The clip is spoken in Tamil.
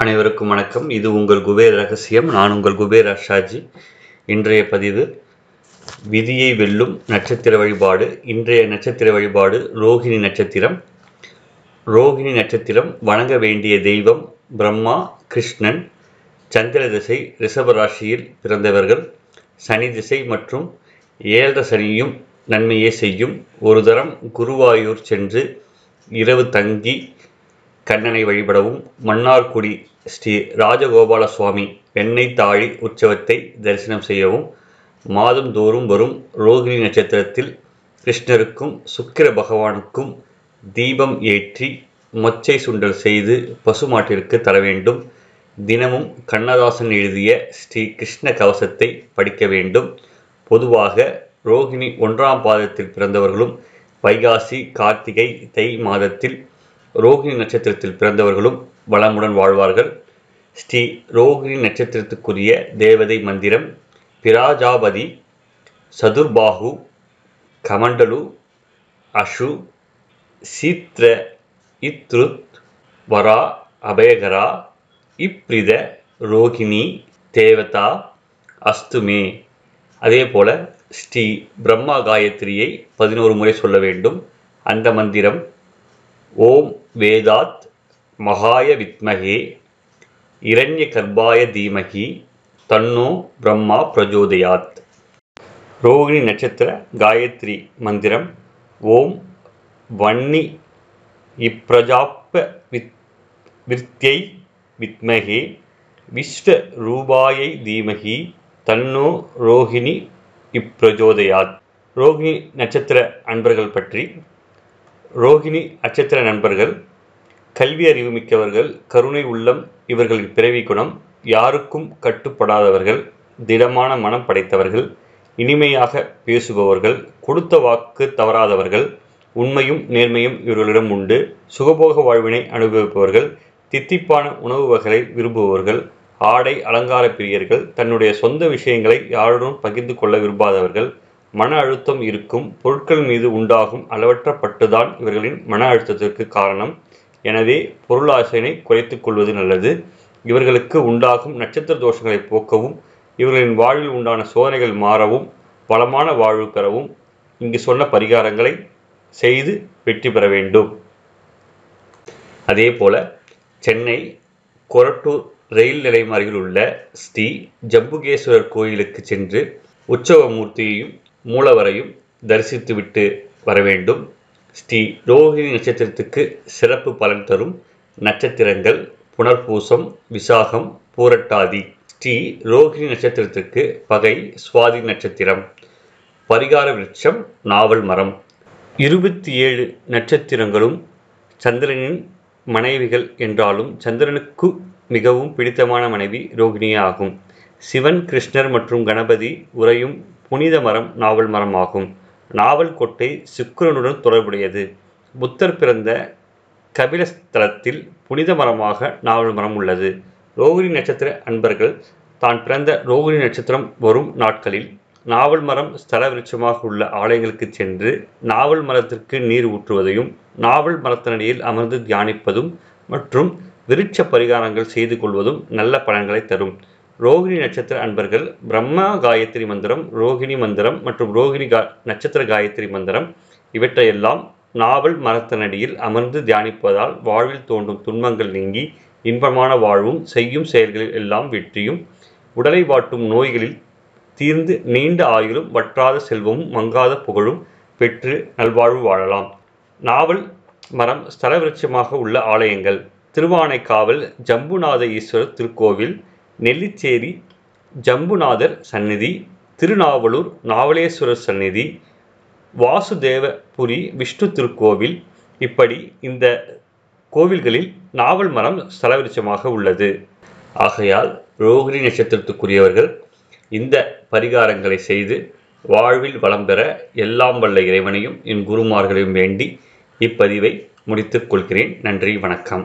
அனைவருக்கும் வணக்கம். இது உங்கள் குபேர் ரகசியம். நான் உங்கள் குபேர் அஷாஜி இன்றைய பதிவு விதியை வெல்லும் நட்சத்திர வழிபாடு. இன்றைய நட்சத்திர வழிபாடு ரோகிணி நட்சத்திரம். ரோகிணி நட்சத்திரம் வணங்க வேண்டிய தெய்வம் பிரம்மா கிருஷ்ணன் சந்திர திசை ரிஷப ராசியில் பிறந்தவர்கள் சனி திசை மற்றும் ஏழரை சனியும் நன்மையே செய்யும். ஒரு தரம் குருவாயூர் சென்று இரவு தங்கி கண்ணனை வழிபடவும் மன்னார்குடி ஸ்ரீ ராஜகோபால சுவாமி எண்ணெய் தாழி உற்சவத்தை தரிசனம் செய்யவும் மாதந்தோறும் வரும் ரோகிணி நட்சத்திரத்தில் கிருஷ்ணருக்கும் சுக்கிர பகவானுக்கும் தீபம் ஏற்றி மொச்சை சுண்டல் செய்து பசுமாட்டிற்கு தர வேண்டும். தினமும் கண்ணதாசன் எழுதிய ஸ்ரீ கிருஷ்ண கவசத்தை படிக்க வேண்டும். பொதுவாக ரோகிணி ஒன்றாம் பாதத்தில் பிறந்தவர்களும் வைகாசி கார்த்திகை தை மாதத்தில் ரோகிணி நட்சத்திரத்தில் பிறந்தவர்களும் வளமுடன் வாழ்வார்கள். ஸ்ரீ ரோகிணி நட்சத்திரத்துக்குரிய தேவதை மந்திரம் பிராஜாபதி சதுர்பாகு கமண்டலு அஷு சீத்ர இத்ருத் வரா அபயகரா இப்ரித ரோகிணி தேவதா அஸ்துமே. அதே போல ஸ்ரீ பிரம்மா காயத்ரியை பதினோரு முறை சொல்ல வேண்டும். அந்த மந்திரம் ஓம் வேதாத் மகாய வித்மகே இரண்ய கர்ப்பாய தீமகி தன்னோ பிரம்மா பிரஜோதயாத். ரோகிணி நட்சத்திர காயத்ரி மந்திரம் ஓம் வன்னி இப்பிரஜாப்ப வித் வித்யை வித்மகே விஸ்வ ரூபாயை தீமகி தன்னோ ரோகிணி இப்பிரஜோதயாத். ரோகிணி நட்சத்திர அன்பர்கள் பற்றி ரோகிணி நட்சத்திர நண்பர்கள் கல்வி அறிவு மிக்கவர்கள் கருணை உள்ளம் இவர்களின் பிறவி குணம் யாருக்கும் கட்டுப்படாதவர்கள் திடமான மனம் படைத்தவர்கள் இனிமையாக பேசுபவர்கள் கொடுத்த வாக்கு தவறாதவர்கள் உண்மையும் நேர்மையும் இவர்களிடம் உண்டு சுகபோக வாழ்வினை அனுபவிப்பவர்கள் தித்திப்பான உணவு வகைகளை விரும்புபவர்கள் ஆடை அலங்கார பிரியர்கள் தன்னுடைய சொந்த விஷயங்களை யாருடன் பகிர்ந்து கொள்ள விரும்பாதவர்கள் மன அழுத்தம் இருக்கும் பொருட்கள் மீது உண்டாகும் அளவற்ற பட்டுதான் இவர்களின் மன அழுத்தத்திற்கு காரணம். எனவே பொருளாசையினை குறைத்துக் கொள்வது நல்லது. இவர்களுக்கு உண்டாகும் நட்சத்திர தோஷங்களை போக்கவும் இவர்களின் வாழ்வில் உண்டான சோதனைகள் மாறவும் வளமான வாழ்வு பெறவும் இங்கு சொன்ன பரிகாரங்களை செய்து வெற்றி பெற வேண்டும். அதே போல சென்னை கொரட்டூர் ரயில் நிலையம் அருகில் உள்ள ஸ்ரீ ஜம்புகேஸ்வரர் கோயிலுக்கு சென்று உற்சவ மூர்த்தியையும் மூலவரையும் தரிசித்துவிட்டு வர வேண்டும் ஸ்ரீ ரோஹிணி நட்சத்திரத்துக்கு சிறப்பு பலன் தரும் நட்சத்திரங்கள் புனர்பூசம் விசாகம் பூரட்டாதி. ஸ்ரீ ரோஹிணி நட்சத்திரத்திற்கு பகை சுவாதி நட்சத்திரம். பரிகார விருட்சம் நாவல் மரம். இருபத்தி ஏழு நட்சத்திரங்களும் சந்திரனின் மனைவிகள் என்றாலும் சந்திரனுக்கு மிகவும் பிடித்தமான மனைவி ரோகிணியே ஆகும். சிவன் கிருஷ்ணர் மற்றும் கணபதி உரையும் புனித மரம் நாவல் மரம் ஆகும் நாவல் கொட்டை சுக்கிரனுடன் தொடர்புடையது. புத்தர் பிறந்த கபிலஸ்தலத்தில் புனித மரமாக நாவல் மரம் உள்ளது. ரோகிணி நட்சத்திர அன்பர்கள் தான் பிறந்த ரோகிணி நட்சத்திரம் வரும் நாட்களில் நாவல் மரம் ஸ்தல விருட்சமாக உள்ள ஆலயங்களுக்கு சென்று நாவல் மரத்திற்கு நீர் ஊற்றுவதையும் நாவல் மரத்தினடியில் அமர்ந்து தியானிப்பதும் மற்றும் விருட்ச பரிகாரங்கள் செய்து கொள்வதும் நல்ல பலன்களை தரும். ரோகிணி நட்சத்திர அன்பர்கள் பிரம்மா காயத்ரி மந்திரம் ரோகிணி மந்திரம் மற்றும் ரோகிணி கா நட்சத்திர காயத்ரி மந்திரம். இவற்றையெல்லாம் நாவல் மரத்தனடியில் அமர்ந்து தியானிப்பதால் வாழ்வில் தோன்றும் துன்பங்கள் நீங்கி இன்பமான வாழ்வும் செய்யும் செயல்களில் எல்லாம் வெற்றியும் உடலை வாட்டும் நோய்களில் தீர்ந்து நீண்ட ஆயுளும் வற்றாத செல்வமும் மங்காத புகழும் பெற்று நல்வாழ்வு வாழலாம். நாவல் மரம் ஸ்தல விருட்சமாக உள்ள ஆலயங்கள் திருவானைக்காவல் ஜம்புநாத ஈஸ்வரர் திருக்கோவில் நெல்லிச்சேரி ஜம்புநாதர் சந்நிதி திருநாவலூர் நாவலேஸ்வரர் சந்நிதி வாசுதேவபுரி விஷ்ணு திருக்கோவில். இப்படி இந்த கோவில்களில் நாவல் மரம் ஸ்தலவிருச்சமாக உள்ளது. ஆகையால் ரோகிணி நட்சத்திரத்துக்குரியவர்கள் இந்த பரிகாரங்களை செய்து வாழ்வில் வளம் பெற எல்லாம் வல்ல இறைவனையும் என் குருமார்களையும் வேண்டி இப்பதிவை முடித்துக் கொள்கிறேன். நன்றி வணக்கம்.